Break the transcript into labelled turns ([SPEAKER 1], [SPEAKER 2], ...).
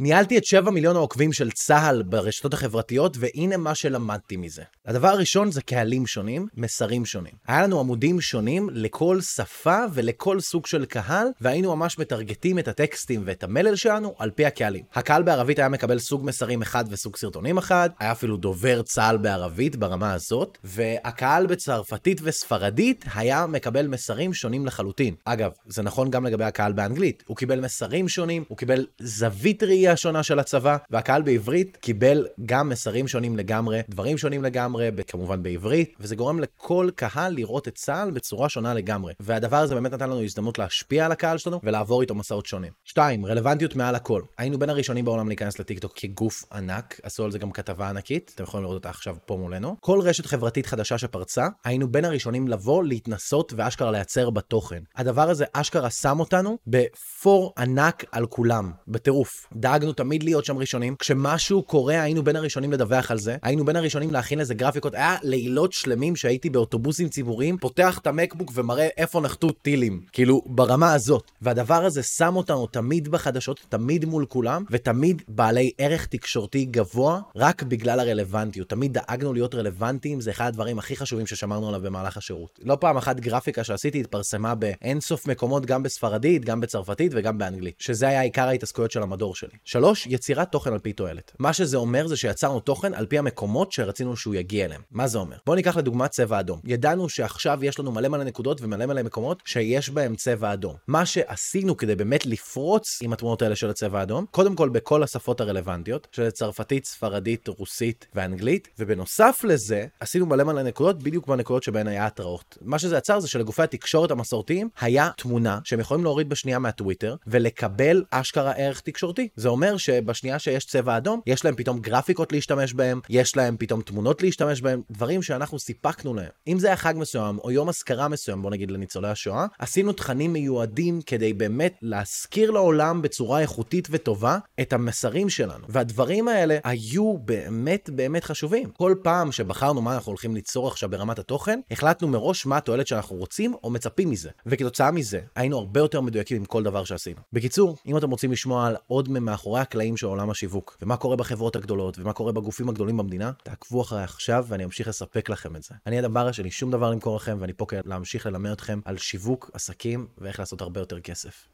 [SPEAKER 1] ניהלתי את 7 מיליון העוקבים של צה"ל ברשתות החברתיות, והנה מה שלמדתי מזה. הדבר הראשון זה קהלים שונים, מסרים שונים. היה לנו עמודים שונים לכל שפה ולכל סוג של קהל, והיינו ממש מטרגטים את הטקסטים ואת המלל שלנו על פי הקהלים. הקהל בערבית היה מקבל סוג מסרים אחד וסוג סרטונים אחד, היה אפילו דובר צה"ל בערבית ברמה הזאת, והקהל בצרפתית וספרדית היה מקבל מסרים שונים לחלוטין. אגב, זה נכון גם לגבי הקהל באנגלית. הוא קיבל מסרים שונים, הוא קיבל זווית ראייה שונה של הצבא, והקהל בעברית קיבל גם מסרים שונים לגמרי, דברים שונים לגמרי, כמובן בעברית, וזה גורם לכל קהל לראות את צה"ל בצורה שונה לגמרי. והדבר הזה באמת נתן לנו הזדמנות להשפיע על הקהל שלנו ולעבור איתו מסעות שונים. 2. רלוונטיות מעל הכל. היינו בין הראשונים בעולם להיכנס לטיקטוק כגוף ענק, עשו על זה גם כתבה ענקית, אתם יכולים לראות אותה עכשיו פה מולנו. כל רשת חברתית חדשה שפרצה, היינו בין הראשונים לבוא, להתנסות ואשכרה לייצר בתוכן. הדבר הזה אשכרה שם אותנו בפור ענק על כולם, בטירוף. דאגנו תמיד להיות שם ראשונים. כשמשהו קורה, היינו בין הראשונים לדווח על זה. היינו בין הראשונים להכין לזה גרפיקות. היה לילות שלמים שהייתי באוטובוסים ציבוריים, פותח את המקבוק ומראה איפה נחתו טילים. כאילו, ברמה הזאת. והדבר הזה שם אותנו תמיד בחדשות, תמיד מול כולם, ותמיד בעלי ערך תקשורתי גבוה, רק בגלל הרלוונטיות. תמיד דאגנו להיות רלוונטיים, זה אחד הדברים הכי חשובים ששמרנו עליו במהלך השירות. לא פעם אחת גרפיקה שעשיתי התפרסמה באינסוף מקומות, גם בספרדית, גם בצרפתית וגם באנגלית. שזה היה עיקר ההתעסקויות של המדור שלי. שלוש, יצירת תוכן על פי תועלת. מה שזה אומר זה שיצרנו תוכן על פי המקומות שרצינו שהוא יגיע אליהם. מה זה אומר? בואו ניקח לדוגמה צבע אדום. ידענו שעכשיו יש לנו מלא מלא נקודות ומלא מלא מקומות שיש בהם צבע אדום. מה שעשינו כדי באמת לפרוץ עם התמונות האלה של הצבע האדום, קודם כל בכל השפות הרלוונטיות, שזה צרפתית, ספרדית, רוסית ואנגלית, ובנוסף לזה, עשינו מלא מלא נקודות בדיוק בנקודות שבהן היה התראות. מה שזה יצר זה שלגופי התקשורת המסורתיים היה תמונה שהם יכולים להוריד בשנייה מהטוויטר ולקבל אשכרה ערך תקשורתי. זה אומר שבשנייה שיש צבע אדום, יש להם פתאום גרפיקות להשתמש בהם, יש להם פתאום תמונות להשתמש בהם, דברים שאנחנו סיפקנו להם. אם זה היה חג מסוים, או יום אזכרה מסוים, בוא נגיד לניצולי השואה, עשינו תכנים מיועדים כדי באמת להזכיר לעולם בצורה איכותית וטובה את המסרים שלנו. והדברים האלה היו באמת באמת חשובים. כל פעם שבחרנו מה אנחנו הולכים ליצור עכשיו ברמת התוכן, החלטנו מראש מה התועלת שאנחנו רוצים או מצפים מזה. וכתוצאה מזה, היינו הרבה יותר מדויקים עם כל דבר שעשינו. בקיצור, אם אתם רוצים לשמוע על עוד ממאחורי הקלעים של עולם השיווק, ומה קורה בחברות הגדולות, ומה קורה בגופים הגדולים במדינה, תעקבו אחריי עכשיו ואני אמשיך לספק לכם את זה. אני ברש, אין לי שום דבר למכור לכם, ואני פה כדי להמשיך ללמד אתכם על שיווק, עסקים, ואיך לעשות הרבה יותר כסף.